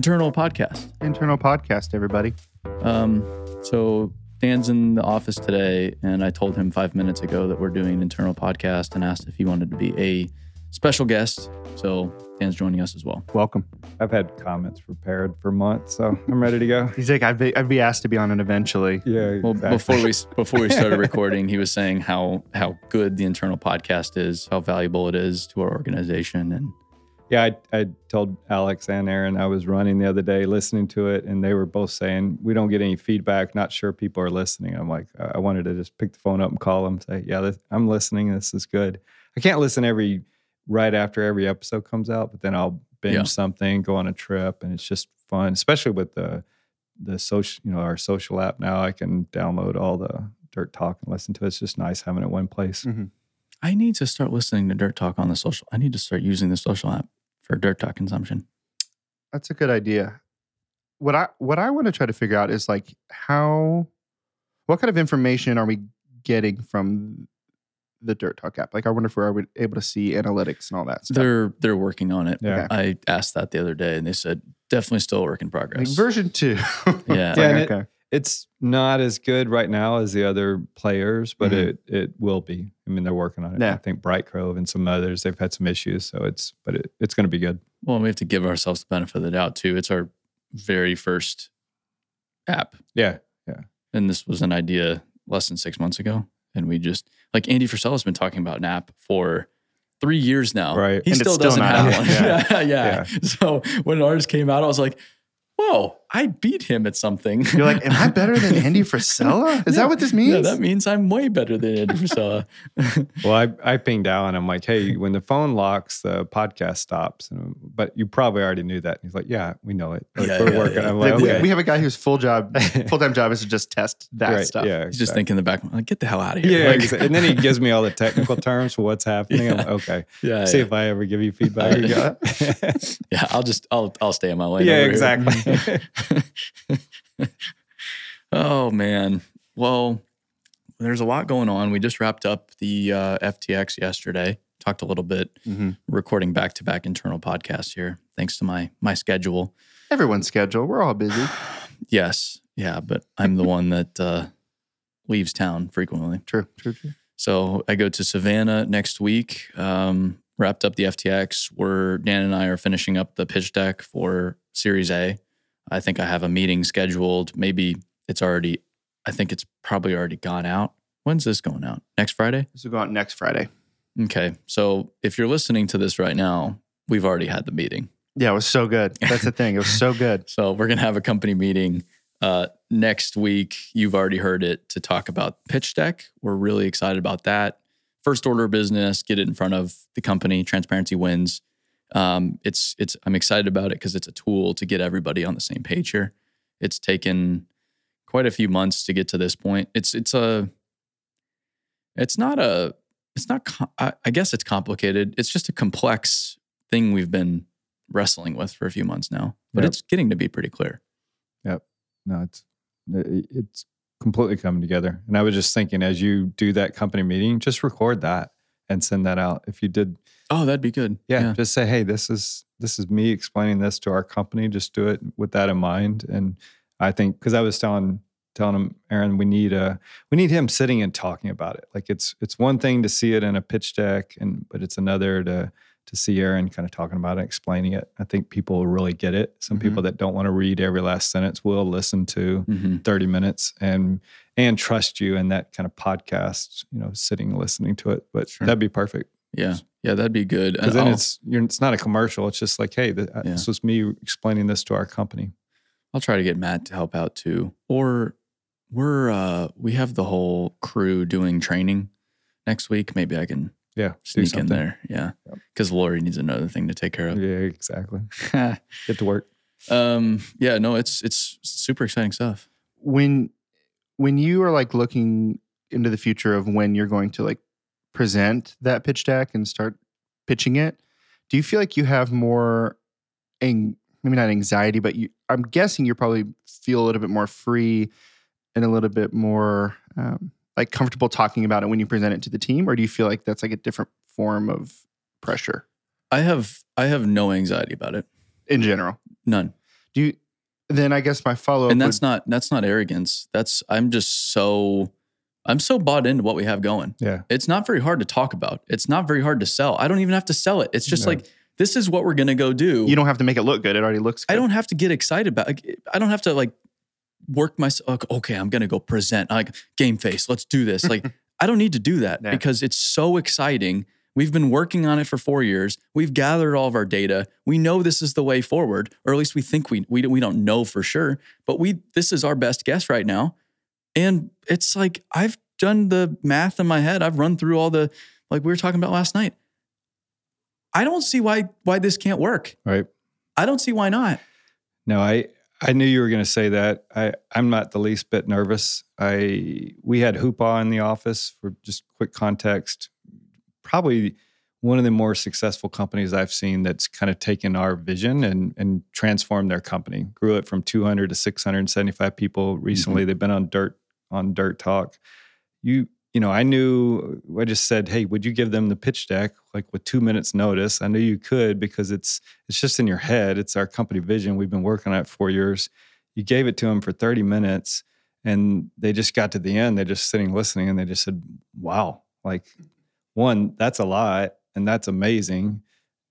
internal podcast. Internal podcast, everybody. Um, so Dan's in the office today, and I told him five minutes ago that we're doing an internal podcast and asked if he wanted to be a special guest. So Dan's joining us as well. Welcome. I've had comments prepared for months, so I'm ready to go. He's like, I'd be, I'd be asked to be on it eventually. Yeah. Well, exactly. before we before we started recording, he was saying how how good the internal podcast is, how valuable it is to our organization, and Yeah, I, I told Alex and Aaron I was running the other day, listening to it, and they were both saying we don't get any feedback. Not sure people are listening. I'm like, I wanted to just pick the phone up and call them, say, yeah, this, I'm listening. This is good. I can't listen every right after every episode comes out, but then I'll binge Yeah. something, go on a trip, and it's just fun. Especially with the the social, you know, our social app now. I can download all the Dirt Talk and listen to it. It's just nice having it one place. Mm-hmm. I need to start listening to Dirt Talk on the social. I need to start using the social app for Dirt Talk consumption. That's a good idea. What I what I want to try to figure out is like how, what kind of information are we getting from the Dirt Talk app? Like, I wonder if we're able to see analytics and all that stuff. They're they're working on it. Yeah. I asked that the other day, and they said definitely still a work in Like progress. version two. Yeah. Yeah, like, and it- okay. It's not as good right now as the other players, but Mhm. it it will be. I mean, they're working on it. Yeah. I think Bright Grove and some others they've had some issues, so it's but it, it's going to be good. Well, we have to give ourselves the benefit of the doubt too. It's our very first app, Yeah, yeah. and this was an idea less than six months ago, and we just like Andy Frisella has been talking about an app for three years now. Right. He And still still doesn't not have out. one. Yeah. yeah, yeah. So when ours came out, I was like, "Whoa, I beat him at something." You're like, am I better than Andy Frisella? Is Yeah. that what this means? Yeah, that means I'm way better than Andy Frisella. Well, I I pinged Alan. I'm like, hey, when the phone locks, the podcast stops. And, but you probably already knew that. He's like, yeah, we know it. Like, Yeah, we're yeah, working. yeah. I'm Like, like, we, we have a guy whose full job, full time job is to just test that right, stuff. Yeah, He's just exactly. thinking in the back, like, get the hell out of here. Yeah, Like, exa- and then he gives me all the technical terms for what's happening. I'm like, okay, yeah, see yeah. if I ever give you feedback. There you go. yeah. I'll just, I'll, I'll stay in my lane. yeah, exactly. oh man. Well, there's a lot going on. We just wrapped up the uh, FTX yesterday. Talked a little bit, Mhm. recording back to back internal podcasts here, thanks to my my schedule. Everyone's schedule. We're all busy. Yes, yeah, but I'm the one that uh, leaves town frequently. True, true, true. So I go to Savannah next week. Um, wrapped up the FTX. Where Dan and I are finishing up the pitch deck for Series A. I think I have a meeting scheduled. Maybe it's already. I think it's probably already gone out. When's this going out? Next Friday. This will go out next Friday. Okay. So if you're listening to this right now, we've already had the meeting. Yeah, it was so good. That's the thing. It was so good. So we're gonna have a company meeting uh, next week. You've already heard it to talk about pitch deck. We're really excited about that. First order of business, get it in front of the company. Transparency wins. Um, it's it's. I'm excited about it because it's a tool to get everybody on the same page here. It's taken quite a few months to get to this point. It's it's a. It's not a. It's not. I, I guess it's complicated. It's just a complex thing we've been wrestling with for a few months now, but Yep. it's getting to be pretty clear. Yep. No, it's it's completely coming together. And I was just thinking, as you do that company meeting, just record that and send that out. If you did, Oh, that'd be good. yeah, just say, hey, this is this is me explaining this to our company. Just do it with that in mind. And I think because I was telling telling him, Aaron, we need a we need him sitting and talking about it. Like it's it's one thing to see it in a pitch deck, and but it's another to to see Aaron kind of talking about it, explaining it. I think people will really get it. Some Mhm. people that don't want to read every last sentence will listen to hmm 30 minutes and and trust you in that kind of podcast, you know, sitting listening to it. But Sure. that'd be perfect. Yeah. Yeah, that'd be good. Because And then I'll, it's you're, it's not a commercial. It's just like, hey, th- uh, Yeah. this was me explaining this to our company. I'll try to get Matt to help out too. Or we're uh we have the whole crew doing training next week. Maybe I can Yeah, do sneak in there. Yeah. Yep. Because Lori needs another thing to take care of. Yeah, exactly. Get to work. um, yeah, no, it's it's super exciting stuff. when when you are like looking into the future of when you're going to like present that pitch deck and start pitching it, do you feel like you have more, ang- maybe not anxiety, but you, I'm guessing you probably feel a little bit more free and a little bit more um, like comfortable talking about it when you present it to the team, or do you feel like that's like a different form of pressure I have I have no anxiety about it. in general? None. Do you? Then I guess my follow up. and that's not that's not arrogance. That's I'm just so I'm so bought into what we have going. Yeah. It's not very hard to talk about. It's not very hard to sell. I don't even have to sell it. It's just No. like this is what we're gonna go do. you don't have to make it look good. It already looks. good. I don't have to get excited about. Like, I don't have to like work myself. Okay, I'm gonna go present. Like game face. Let's do this. Like I don't need to do that Yeah. because it's so exciting. We've been working on it for four years. We've gathered all of our data. We know this is the way forward, or at least we think we we we don't know for sure. But we this is our best guess right now, and it's like I've done the math in my head. I've run through all the like we were talking about last night. I don't see why why this can't work. Right. I don't see why not. No, I I knew you were going to say that. I I'm not the least bit nervous. I we had Hoopah in the office for just quick context. Probably one of the more successful companies I've seen that's kind of taken our vision and and transformed their company. Grew it from 200 to 675 people mm-hmm. recently. They've been on Dirt on Dirt Talk. You you know, I knew I just said, "Hey, would you give them the pitch deck like with 2 minutes notice?" I knew you could because it's it's just in your head. It's our company vision. We've been working on it for years. You gave it to them for 30 minutes and they just got to the end. They're just sitting listening and they just said, wow, like one, that's a lot and that's amazing.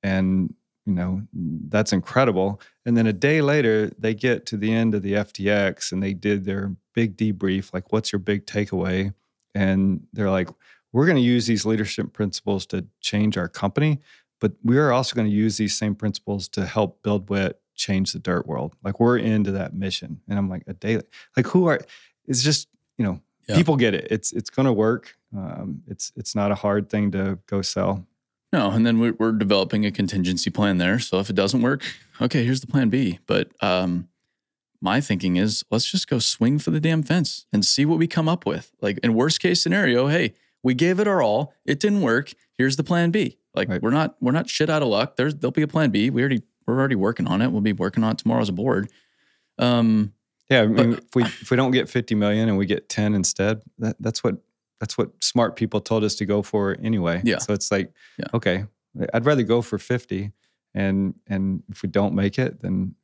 And, you know, that's incredible. And then a day later, they get to the end of the FTX and they did their big debrief like, what's your big takeaway? And they're like, we're going to use these leadership principles to change our company but we are also going to use these same principles to help BuildWitt change the dirt world like we're into that mission and i'm like a daily like who are it's just you know Yeah. people get it it's it's going to work um, it's it's not a hard thing to go sell No, and then we're, we're developing a contingency plan there. So if it doesn't work, okay, here's the plan B. But um, my thinking is let's just go swing for the damn fence and see what we come up with. Like in worst case scenario, hey, we gave it our all. It didn't work. Here's the plan B. Like Right. we're not we're not shit out of luck. There's there'll be a plan B. We already we're already working on it. We'll be working on it tomorrow as a board. Um, yeah I mean, But- if we if we don't get 50 million and we get 10 instead that that's what that's what smart people told us to go for anyway Yeah. so it's like Yeah. okay i'd rather go for 50 and and if we don't make it then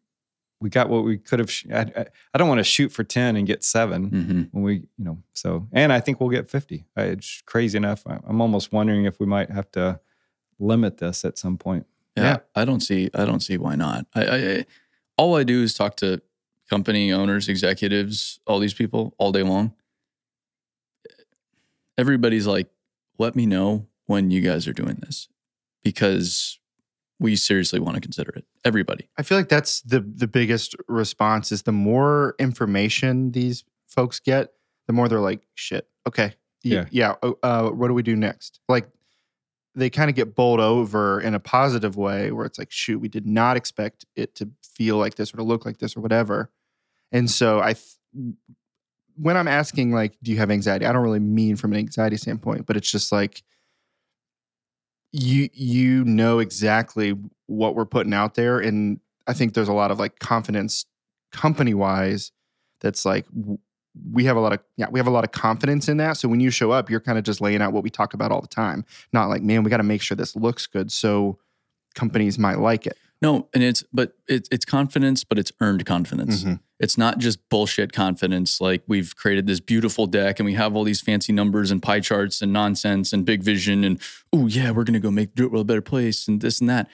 we got what we could have sh- I, I, I don't want to shoot for 10 and get 7 mhm. when we you know so and i think we'll get 50 I, it's crazy enough I- i'm almost wondering if we might have to limit this at some point Yeah, Yeah. I don't see. I don't see why not. I all I do is talk to company owners, executives, all these people all day long. Everybody's like, "Let me know when you guys are doing this," because we seriously want to consider it. Everybody. I feel like that's the the biggest response is the more information these folks get, the more they're like, shit, okay, Yeah. yeah. oh, Uh, what do we do next? Like they kind of get bowled over in a positive way, where it's like, shoot, we did not expect it to feel like this or to look like this or whatever. And so I, th- when I'm asking like, do you have anxiety? I don't really mean from an anxiety standpoint, but it's just like you you know exactly what we're putting out there and i think there's a lot of like confidence company wise that's like we have a lot of yeah we have a lot of confidence in that so when you show up you're kind of just laying out what we talk about all the time not like man we got to make sure this looks good so companies might like it No, and it's but it, it's confidence, but it's earned confidence. Mhm. It's not just bullshit confidence. Like we've created this beautiful deck and we have all these fancy numbers and pie charts and nonsense and big vision and oh yeah, we're gonna go make Dirt World a better place and this and that.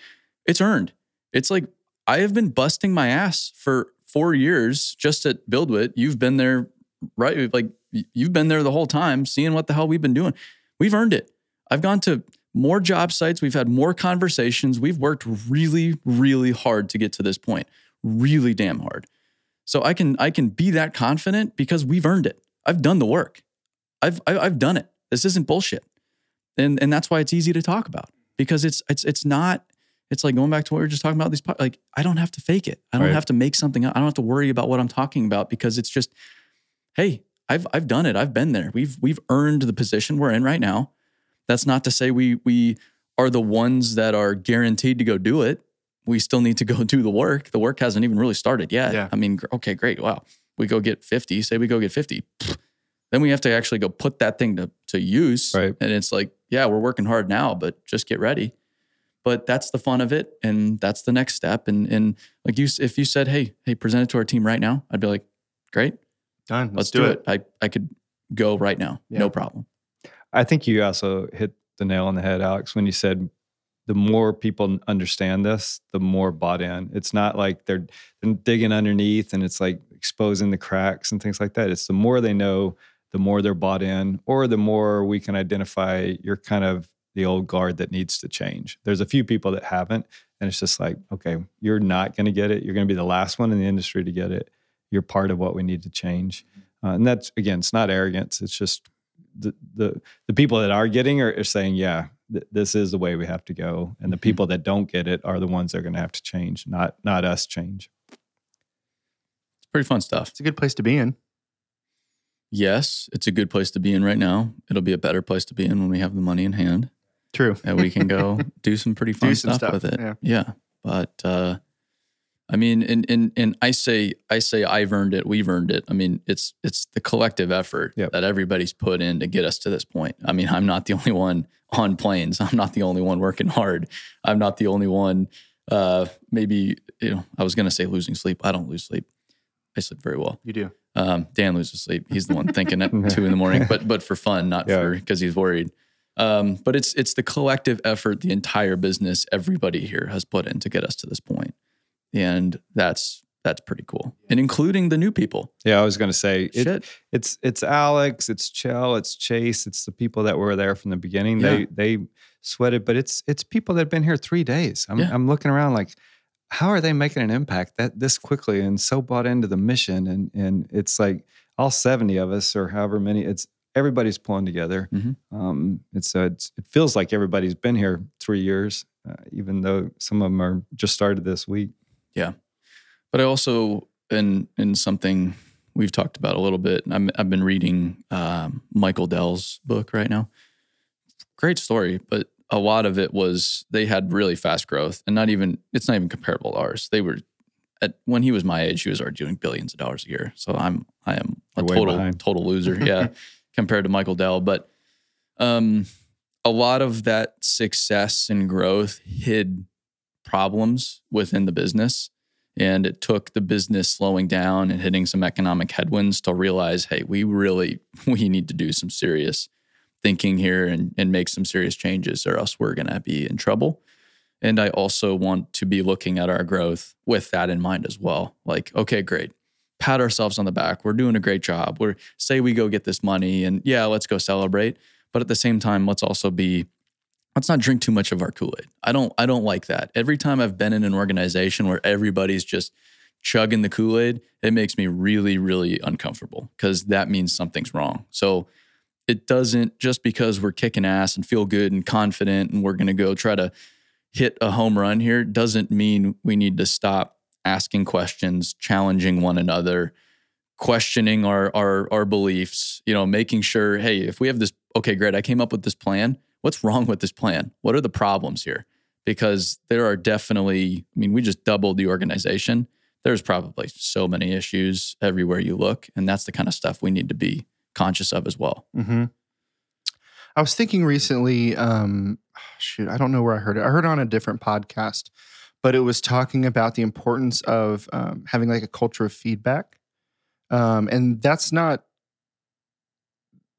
It's earned. It's like I have been busting my ass for four years just at BuildWitt. You've been there, right? Like you've been there the whole time, seeing what the hell we've been doing. We've earned it. I've gone to more job sites. We've had more conversations. We've worked really, really hard to get to this point. Really damn hard. So I can I can be that confident because we've earned it. I've done the work. I've I've done it. This isn't bullshit. And and that's why it's easy to talk about because it's it's it's not it's like going back to what we were just talking about these like I don't have to fake it. I don't Right. have to make something up. I don't have to worry about what I'm talking about because it's just hey, I've I've done it. I've been there. We've we've earned the position we're in right now. That's not to say we we are the ones that are guaranteed to go do it. We still need to go do the work. The work hasn't even really started yet. Yeah. I mean, okay, great. Wow. We go get 50, say we go get 50. Pfft. Then we have to actually go put that thing to, to use. Right. And it's like, yeah, we're working hard now, but just get ready. but that's the fun of it, and that's the next step. And and like you, if you said, hey, hey, present it to our team right now, I'd be like, great, Done. let's, do, it. I I could go right now, Yeah. no problem. I think you also hit the nail on the head, Alex, when you said the more people understand this, the more bought in. It's not like they're, digging underneath and it's like exposing the cracks and things like that. It's the more they know, the more they're bought in, or the more we can identify you're kind of the old guard that needs to change. There's a few people that haven't, and it's just like, okay, you're not going to get it. You're going to be the last one in the industry to get it. You're part of what we need to change. Uh, and that's again, it's not arrogance. It's just the the the people that are getting are, are saying, yeah, th- this is the way we have to go, and the Mhm. people that don't get it are the ones that are going to have to change, not not us change. It's pretty fun stuff. It's a good place to be in. Yes, it's a good place to be in right now. It'll be a better place to be in when we have the money in hand True. and we can go do some pretty fun Do some stuff, stuff, with it. yeah. Yeah. But uh I mean and and and I say I say I've earned it, we've earned it. I mean, it's it's the collective effort Yep. that everybody's put in to get us to this point. I mean, I'm not the only one on planes. I'm not the only one working hard. I'm not the only one uh maybe, you know, I was gonna say losing sleep. I don't lose sleep. I sleep very well. You do. Um, Dan loses sleep. He's the one thinking at two in the morning, but but for fun, not Yeah. for because he's worried. Um, but it's it's the collective effort, the entire business, everybody here has put in to get us to this point, and that's that's pretty cool, and including the new people. Yeah, I was going to say it, Shit, it's it's Alex, it's Chell, it's Chase, it's the people that were there from the beginning. Yeah. They they sweated, but it's it's people that have been here three days. I'm Yeah. I'm looking around like, how are they making an impact that this quickly and so bought into the mission? And and it's like all seventy of us or however many. It's everybody's pulling together. Mhm. Um, it's, uh, it's it feels like everybody's been here three years, uh, even though some of them are just started this week. But I also in in something we've talked about a little bit. I'm, I've been reading um, Michael Dell's book right now. Great story, but a lot of it was they had really fast growth, and not even it's not even comparable to ours. They were at when he was my age, he was already doing billions of dollars a year. So I'm I am a You're total total loser, yeah, compared to Michael Dell. But um, a lot of that success and growth hid problems within the business. And it took the business slowing down and hitting some economic headwinds to realize, hey, we really we need to do some serious thinking here and, and make some serious changes, or else we're gonna be in trouble. And I also want to be looking at our growth with that in mind as well. Like, okay, great. Pat ourselves on the back. We're doing a great job. We're say we go get this money and yeah, let's go celebrate. But at the same time, let's also be let's not drink too much of our Kool-Aid. I don't I don't like that. Every time I've been in an organization where everybody's just chugging the Kool-Aid, it makes me really really uncomfortable because that means something's wrong. So it doesn't just because we're kicking ass and feel good and confident and we're going to go try to hit a home run here doesn't mean we need to stop asking questions, challenging one another, questioning our our our beliefs, you know, making sure, hey, if we have this okay, great, I came up with this plan. What's wrong with this plan? What are the problems here? Because there are definitely, I mean, we just doubled the organization. There's probably so many issues everywhere you look, and that's the kind of stuff we need to be conscious of as well. hmm I was thinking recently, um, shoot, I don't know where I heard it. I heard it on a different podcast, but it was talking about the importance of um, having like a culture of feedback. Um, and that's not,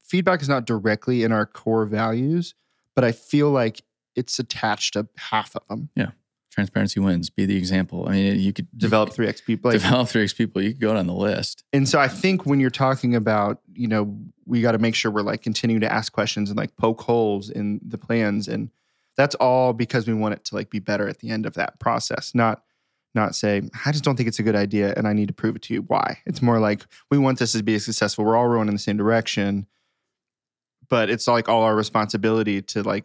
feedback is not directly in our core values, but I feel like it's attached to half of them. Yeah. Transparency wins. Be the example. I mean, you could Develop 3X people. Like, develop three X people. You could go down the list. And so I think when you're talking about, you know, we got to make sure we're like continuing to ask questions and like poke holes in the plans. And that's all because we want it to like be better at the end of that process, not not say, I just don't think it's a good idea and I need to prove it to you why. It's more like we want this to be successful. We're all rowing in the same direction. But it's like all our responsibility to like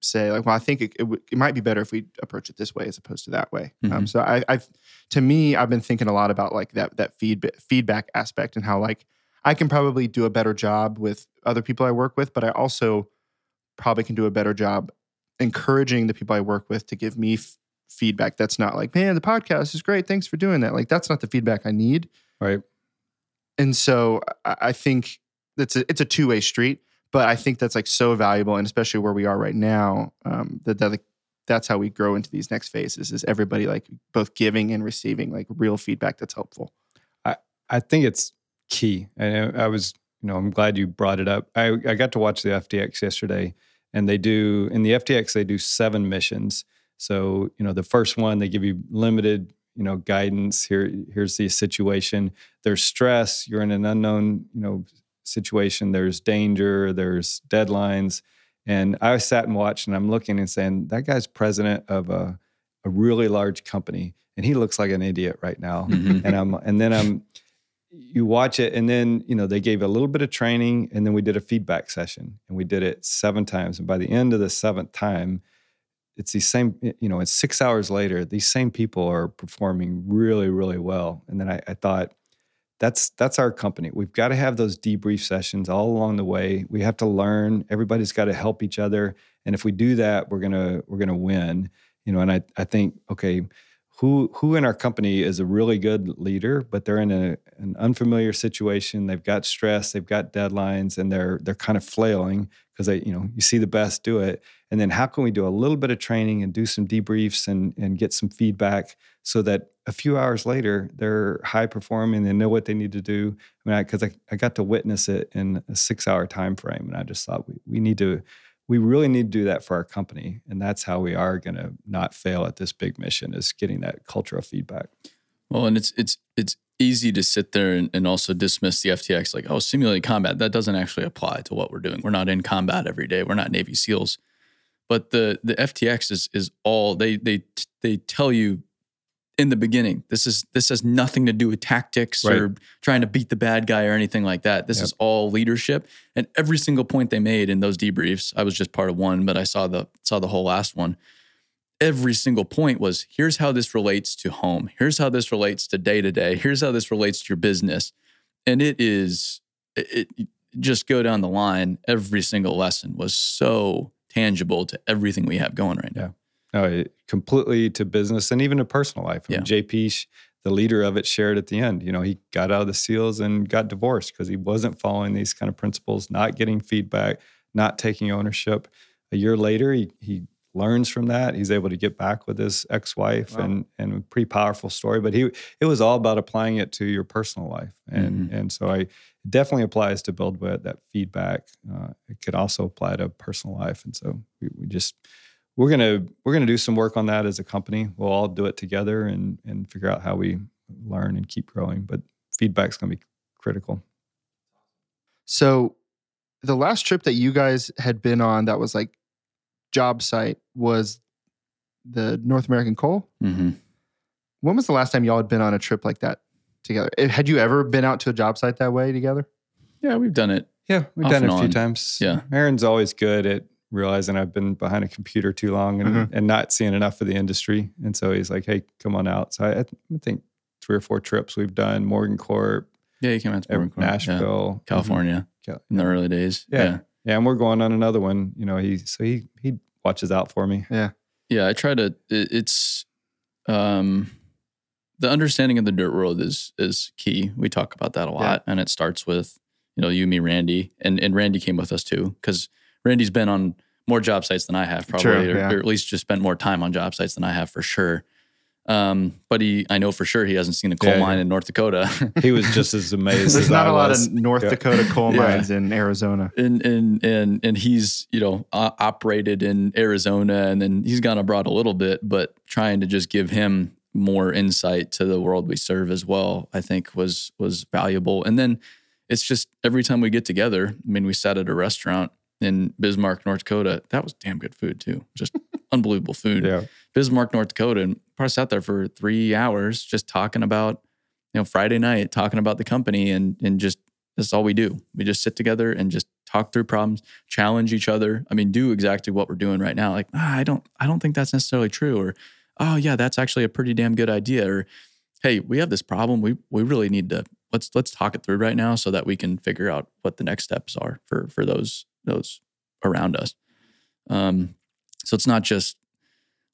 say like, well, I think it, it, w- it might be better if we approach it this way as opposed to that way. Um, Mhm. so I, I've, to me, I've been thinking a lot about like that that feedback feedback aspect and how like I can probably do a better job with other people I work with, but I also probably can do a better job encouraging the people I work with to give me f- feedback. That's not like, man, the podcast is great. Thanks for doing that. Like that's not the feedback I need. Right. And so I, I think it's a it's a two way street, but I think that's like so valuable, and especially where we are right now, um, that that like, that's how we grow into these next phases is everybody like both giving and receiving like real feedback that's helpful. I I think it's key. And I I was, you know, I'm glad you brought it up. I, I got to watch the FTX yesterday, and they do in the FTX they do seven missions. So you know, the first one they give you limited, you know, guidance. Here, here's the situation. There's stress. You're in an unknown, you know, situation. There's danger. There's deadlines. And I sat and watched, and I'm looking and saying, that guy's president of a, a really large company, and he looks like an idiot right now. Mhm. and I'm, and then I'm, you watch it, and then you know they gave a little bit of training, and then we did a feedback session, and we did it seven times. And by the end of the seventh time, it's these same, you know, it's six hours later, these same people are performing really, really well. And then I, I thought, that's that's our company. We've got to have those debrief sessions all along the way. We have to learn. Everybody's got to help each other. And if we do that, we're gonna we're gonna win. You know, and I I think okay, who who in our company is a really good leader, but they're in a, an unfamiliar situation. They've got stress, they've got deadlines, and they're they're kind of flailing because they you know you see the best do it. And then how can we do a little bit of training and do some debriefs and and get some feedback so that a few hours later they're high performing they know what they need to do? I mean because I, I, got to witness it in a six hour time frame and i just thought we, we need to we really need to do that for our company. And that's how we are going to not fail at this big mission is getting that cultural feedback. Well, and it's it's it's easy to sit there and, and also dismiss the FTX like, oh, simulated combat. That doesn't actually apply to what we're doing. We're not in combat every day. We're not Navy SEALs. But the the FTX is is all they they they tell you in the beginning. This is this has nothing to do with tactics or trying to beat the bad guy or anything like that. This Yep. is all leadership. And every single point they made in those debriefs, I was just part of one, but I saw the saw the whole last one. Every single point was here's how this relates to home. Here's how this relates to day to day. Here's how this relates to your business. And it is it, it just go down the line. Every single lesson was so tangible to everything we have going right now. no it, completely to business and even to personal life I mean, jp the leader of it shared at the end you know he got out of the seals and got divorced because he wasn't following these kind of principles not getting feedback not taking ownership a year later he, he learns from that. He's able to get back with his ex-wife Wow. and and a pretty powerful story but he it was all about applying it to your personal life. And and so i it definitely applies to BuildWitt that feedback. Uh, it could also apply to personal life. And so we, we just we're gonna we're gonna do some work on that as a company. We'll all do it together and and figure out how we learn and keep growing but feedback's gonna be critical. So the last trip that you guys had been on that was like job site was the North American Coal. Mm-hmm. When was the last time y'all had been on a trip like that together? Eh, Had you ever been out to a job site that way together? Yeah, we've done it. yeah we've done it a few on. times Yeah. aaron's always good at realizing i've been behind a computer too long and, Mhm. and not seeing enough of the industry and so he's like hey come on out so i, I think three or four trips we've done morgan corp Yeah, you came out to Morgan Corp, yeah. nashville California Cal- in the early days. Yeah. yeah. Yeah and we're going on another one you know he so he he watches out for me yeah yeah. i try to it, it's um the understanding of the dirt world is is key we talk about that a lot and it starts with you know you me randy and and randy came with us too because randy's been on more job sites than i have probably True, or, yeah. or at least just spent more time on job sites than i have for sure um but he i know for sure he hasn't seen a coal Yeah, mine yeah. in north dakota he was just as amazed There's as not I a lot of North Yeah. Dakota coal Yeah. mines in Arizona. and and and and he's you know o- operated in Arizona, and then he's gone abroad a little bit, but trying to just give him more insight to the world we serve as well, I think was was valuable. And then it's just every time we get together. I mean, we sat at a restaurant in Bismarck, North Dakota. That was damn good food too, just unbelievable food. Yeah. Bismarck, North Dakota, and probably sat there for three hours just talking about, you know, Friday night, talking about the company and and just that's all we do. We just sit together and just talk through problems, challenge each other. I mean, do exactly what we're doing right now. Like, ah, I don't, I don't think that's necessarily true. Or, oh yeah, that's actually a pretty damn good idea. Or, hey, we have this problem. We we really need to let's let's talk it through right now so that we can figure out what the next steps are for for those those around us. Um, so it's not just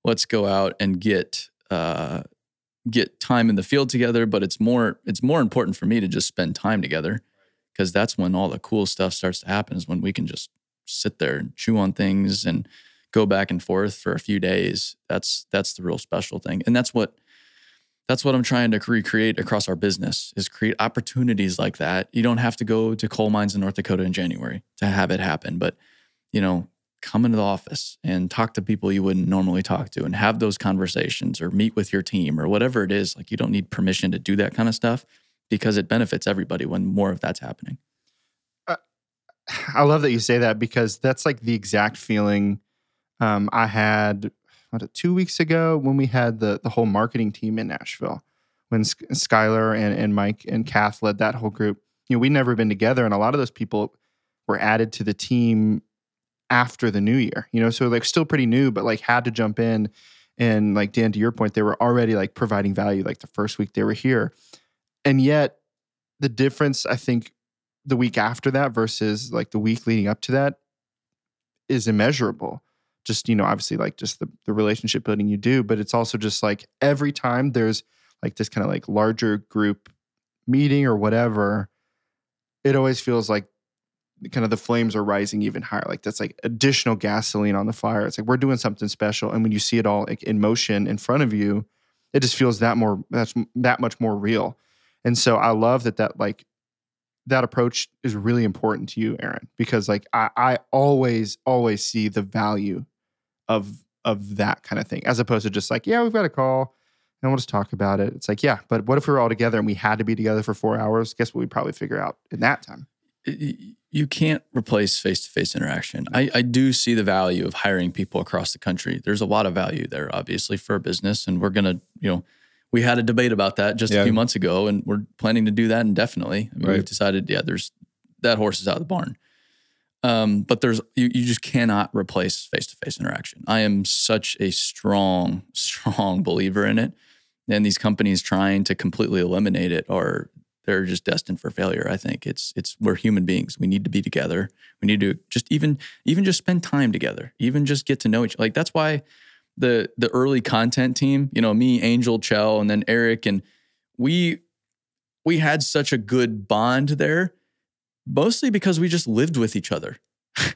let's go out and get uh, get time in the field together, but it's more it's more important for me to just spend time together because that's when all the cool stuff starts to happen. Is when we can just sit there and chew on things and go back and forth for a few days. That's that's the real special thing, and that's what that's what I'm trying to recreate across our business is create opportunities like that. You don't have to go to coal mines in North Dakota in January to have it happen, but you know, come into the office and talk to people you wouldn't normally talk to and have those conversations or meet with your team or whatever it is. Like you don't need permission to do that kind of stuff because it benefits everybody when more of that's happening. I love that you say that because that's like the exact feeling um, I had what, two weeks ago when we had the the whole marketing team in Nashville when Sk- Skylar and, and Mike and Kath led that whole group. You know, we'd never been together, and a lot of those people were added to the team after the new year. You know, so like still pretty new, but like had to jump in. And like Dan, to your point, they were already like providing value like the first week they were here, and yet the difference I think the week after that versus like the week leading up to that is immeasurable just you know obviously like just the, the relationship building you do but it's also just like every time there's like this kind of like larger group meeting or whatever it always feels like kind of the flames are rising even higher like that's like additional gasoline on the fire it's like we're doing something special and when you see it all like in motion in front of you it just feels that more that's that much more real and so i love that that like that approach is really important to you, Aaron, because like I, I always, always see the value of of that kind of thing, as opposed to just like, yeah, we've got a call and we'll just talk about it. It's like, yeah, but what if we were all together and we had to be together for four hours? Guess what we'd probably figure out in that time. You can't replace face to face interaction. I, I do see the value of hiring people across the country. There's a lot of value there, obviously, for a business, and we're gonna, you know, we had a debate about that just Yeah. a few months ago, and we're planning to do that indefinitely. I mean, we've decided, yeah, there's that horse is out of the barn. Um, but there's you, you just cannot replace face to face interaction. I am such a strong, strong believer in it, and these companies trying to completely eliminate it are they're just destined for failure. I think it's it's we're human beings. We need to be together. We need to just even even just spend time together. Even just get to know each. Like that's why the the early content team, you know, me, Angel, Chell, and then Eric, and we we had such a good bond there, mostly because we just lived with each other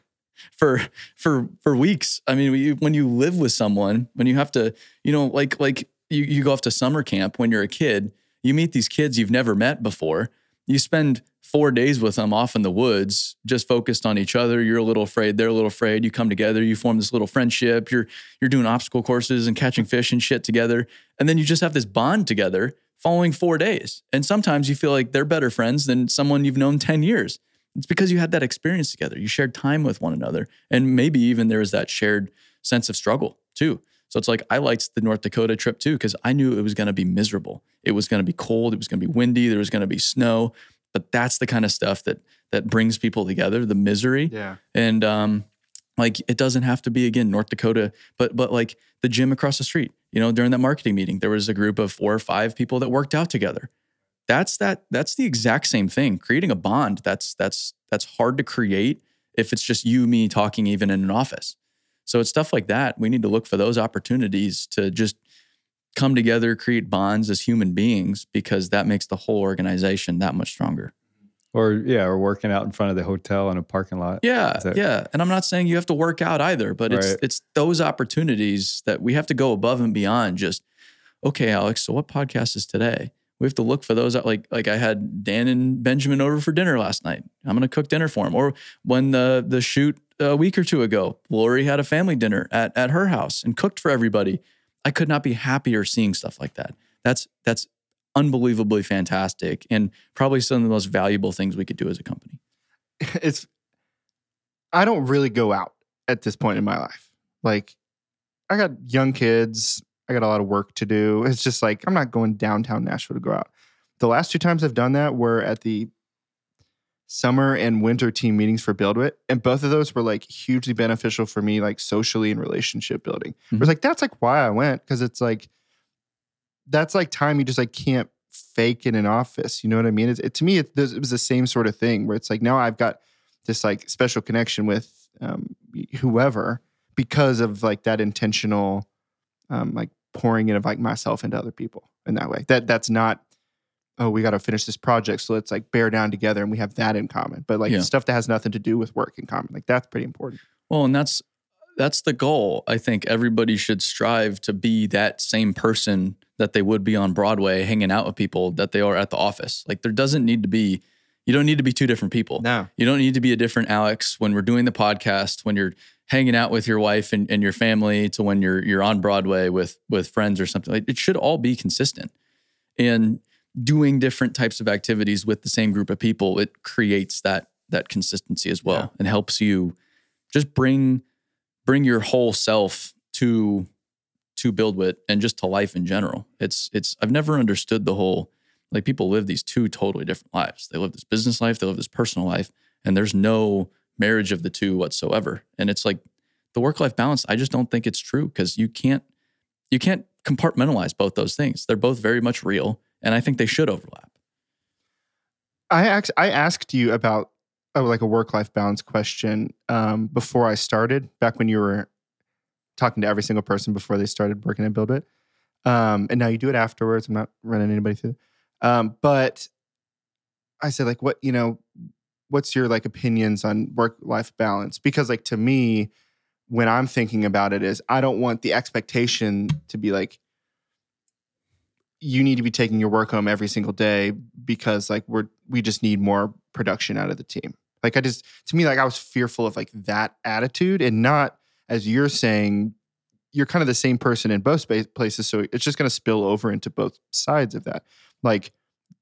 for for for weeks. I mean, we, when you live with someone, when you have to, you know, like like you you go off to summer camp when you're a kid, you meet these kids you've never met before. You spend four days with them off in the woods, just focused on each other. You're a little afraid, they're a little afraid. You come together, you form this little friendship. You're you're doing obstacle courses and catching fish and shit together, and then you just have this bond together following four days. And sometimes you feel like they're better friends than someone you've known ten years. It's because you had that experience together. You shared time with one another, and maybe even there was that shared sense of struggle too. So it's like I liked the North Dakota trip too because I knew it was going to be miserable. It was going to be cold. It was going to be windy. There was going to be snow. But that's the kind of stuff that that brings people together. The misery Yeah. and um, like it doesn't have to be again North Dakota, but but like the gym across the street. You know, during that marketing meeting, there was a group of four or five people that worked out together. That's that. That's the exact same thing. Creating a bond. That's that's that's hard to create if it's just you, me talking, even in an office. So it's stuff like that. We need to look for those opportunities to just come together, create bonds as human beings, because that makes the whole organization that much stronger. Or yeah, or working out in front of the hotel in a parking lot. Yeah, that- yeah. And I'm not saying you have to work out either, but it's Right. it's those opportunities that we have to go above and beyond just okay, Alex, so what podcast is today? We have to look for those like like I had Dan and Benjamin over for dinner last night. I'm going to cook dinner for them. Or when the the shoot a week or two ago, Lori had a family dinner at at her house and cooked for everybody. I could not be happier seeing stuff like that. That's that's unbelievably fantastic and probably some of the most valuable things we could do as a company. it's I don't really go out at this point in my life. Like I got young kids, I got a lot of work to do. It's just like I'm not going downtown Nashville to go out. The last two times I've done that were at the summer and winter team meetings for BuildWitt, and both of those were like hugely beneficial for me, like socially and relationship building. It was like that's like why I went because it's like that's like time you just like can't fake in an office. You know what I mean? It's, it, to me, it, it was the same sort of thing where it's like now I've got this like special connection with um, whoever because of like that intentional um, like pouring in of like myself into other people in that way. That that's not oh we got to finish this project so let's like bear down together and we have that in common. But like Yeah. stuff that has nothing to do with work in common like that's pretty important. Well, and that's that's the goal. I think everybody should strive to be that same person that they would be on Broadway hanging out with people that they are at the office. Like there doesn't need to be you don't need to be two different people. No. You don't need to be a different Alex when we're doing the podcast, when you're hanging out with your wife and, and your family to when you're you're on Broadway with with friends or something. Like it should all be consistent. And doing different types of activities with the same group of people, it creates that that consistency as well Yeah. and helps you just bring bring your whole self to to BuildWitt and just to life in general. It's it's I've never understood the whole like people live these two totally different lives. They live this business life, they live this personal life, and there's no marriage of the two whatsoever. And it's like the work life balance. I just don't think it's true because you can't you can't compartmentalize both those things. They're both very much real, and I think they should overlap. I ax- I asked you about uh, like a work life balance question um, before I started, back when you were talking to every single person before they started working at BuildWitt. Um, and now you do it afterwards. I'm not running anybody through. Um, but I said, like, what you know, what's your like opinions on work life balance? Because like to me, when I'm thinking about it, is I don't want the expectation to be like you need to be taking your work home every single day because like we're we just need more production out of the team. Like I just to me like I was fearful of like that attitude and not as you're saying you're kind of the same person in both space places so it's just going to spill over into both sides of that. Like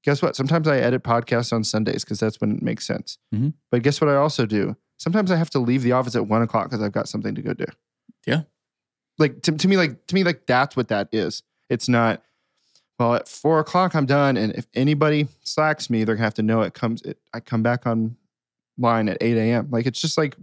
guess what? Sometimes I edit podcasts on Sundays because that's when it makes sense. Mhm. But guess what I also do? Sometimes I have to leave the office at one o'clock because I've got something to go do. Yeah. Like to, to me, like to me, like that's what that is. It's not well, at four o'clock I'm done, and if anybody slacks me, they're gonna have to know it comes. It, I come back on line at eight a.m. Like it's just like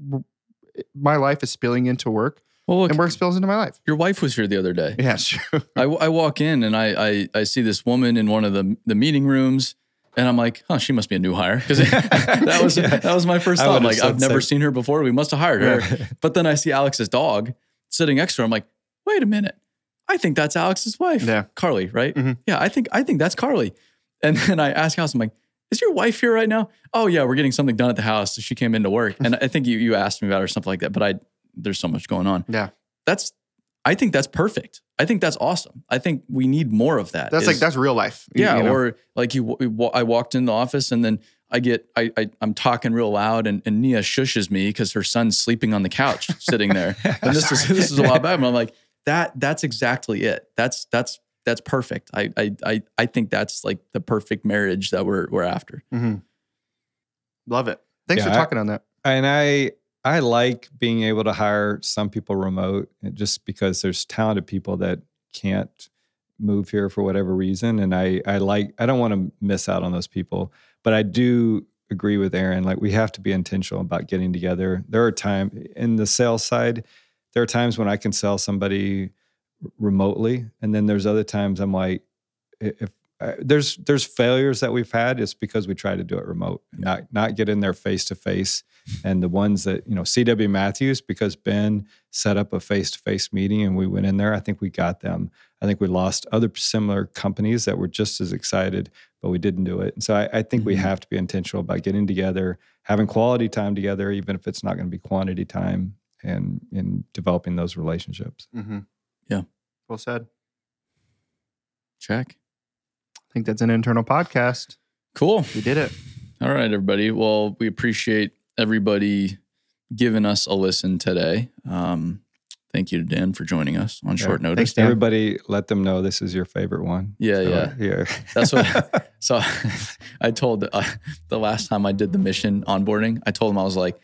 my life is spilling into work, Well, look, and work spills into my life. your wife was here the other day. Yeah, sure. I, I walk in and I, I I see this woman in one of the the meeting rooms, and I'm like, oh, she must be a new hire because that was Yeah. that was my first thought. would've Like I've never seen her before. We must have hired her. But then I see Alex's dog sitting next to her. I'm like, wait a minute, I think that's Alex's wife, Yeah. Carly, right? Mhm. Yeah, I think I think that's Carly. And then I ask Alex, I'm like, is your wife here right now? Oh yeah, we're getting something done at the house. So she came into work, and I think you you asked me about her or something like that. But I there's so much going on. Yeah. That's I think that's perfect. I think that's awesome. I think we need more of that. That's like that's real life. you- yeah, you know? or like you, I walked in the office and then I get, I, I I'm talking real loud and, and Nia shushes me because her son's sleeping on the couch sitting there. And this is this is a lot better. And I'm like, that that's exactly it. That's that's that's perfect. I I I I think that's like the perfect marriage that we're we're after. Mhm. love it. Thanks Yeah, for I- talking on that. and I I like being able to hire some people remote uh, just because there's talented people that can't move here for whatever reason and I I like I don't want to miss out on those people but I do agree with Aaron like we have to be intentional about getting together there are time in the sales side there are times when I can sell somebody remotely and then there's other times I'm like if uh, there's there's failures that we've had it's because we try to do it remote not not get in there face to face and the ones that you know cw matthews because ben set up a face-to-face meeting and we went in there i think we got them. I think we lost other similar companies that were just as excited but we didn't do it. And so i, I think we Mhm. have to be intentional about getting together having quality time together even if it's not going to be quantity time and in developing those relationships Mm-hmm. Yeah. Well said. Check. I think that's an internal podcast. Cool. We did it. All right, everybody. Well, we appreciate everybody giving us a listen today. Um, thank you to Dan for joining us on Yeah. short notice. Thanks, Dan. everybody let them know this is your favorite one Yeah, So, yeah. yeah That's what- So I told uh, the last time I did the mission onboarding, I told him I was like,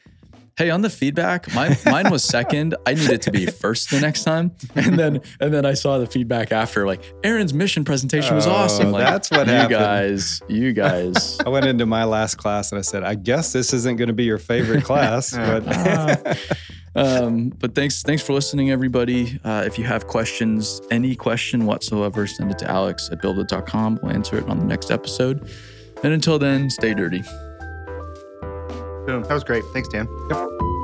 "Hey, on the feedback, my, mine was second. I need it to be first the next time." And then and then I saw the feedback after, like Aaron's mission presentation was Oh, awesome. Like, that's what happened. you happened. guys, you guys. I went into my last class and I said, I guess this isn't going to be your favorite class, but um, but thanks, thanks for listening, everybody. Uh, if you have questions, any question whatsoever, send it to Alex at buildwitt.com. We'll answer it on the next episode. And until then, stay dirty. Boom. That was great. Thanks, Dan. Yep.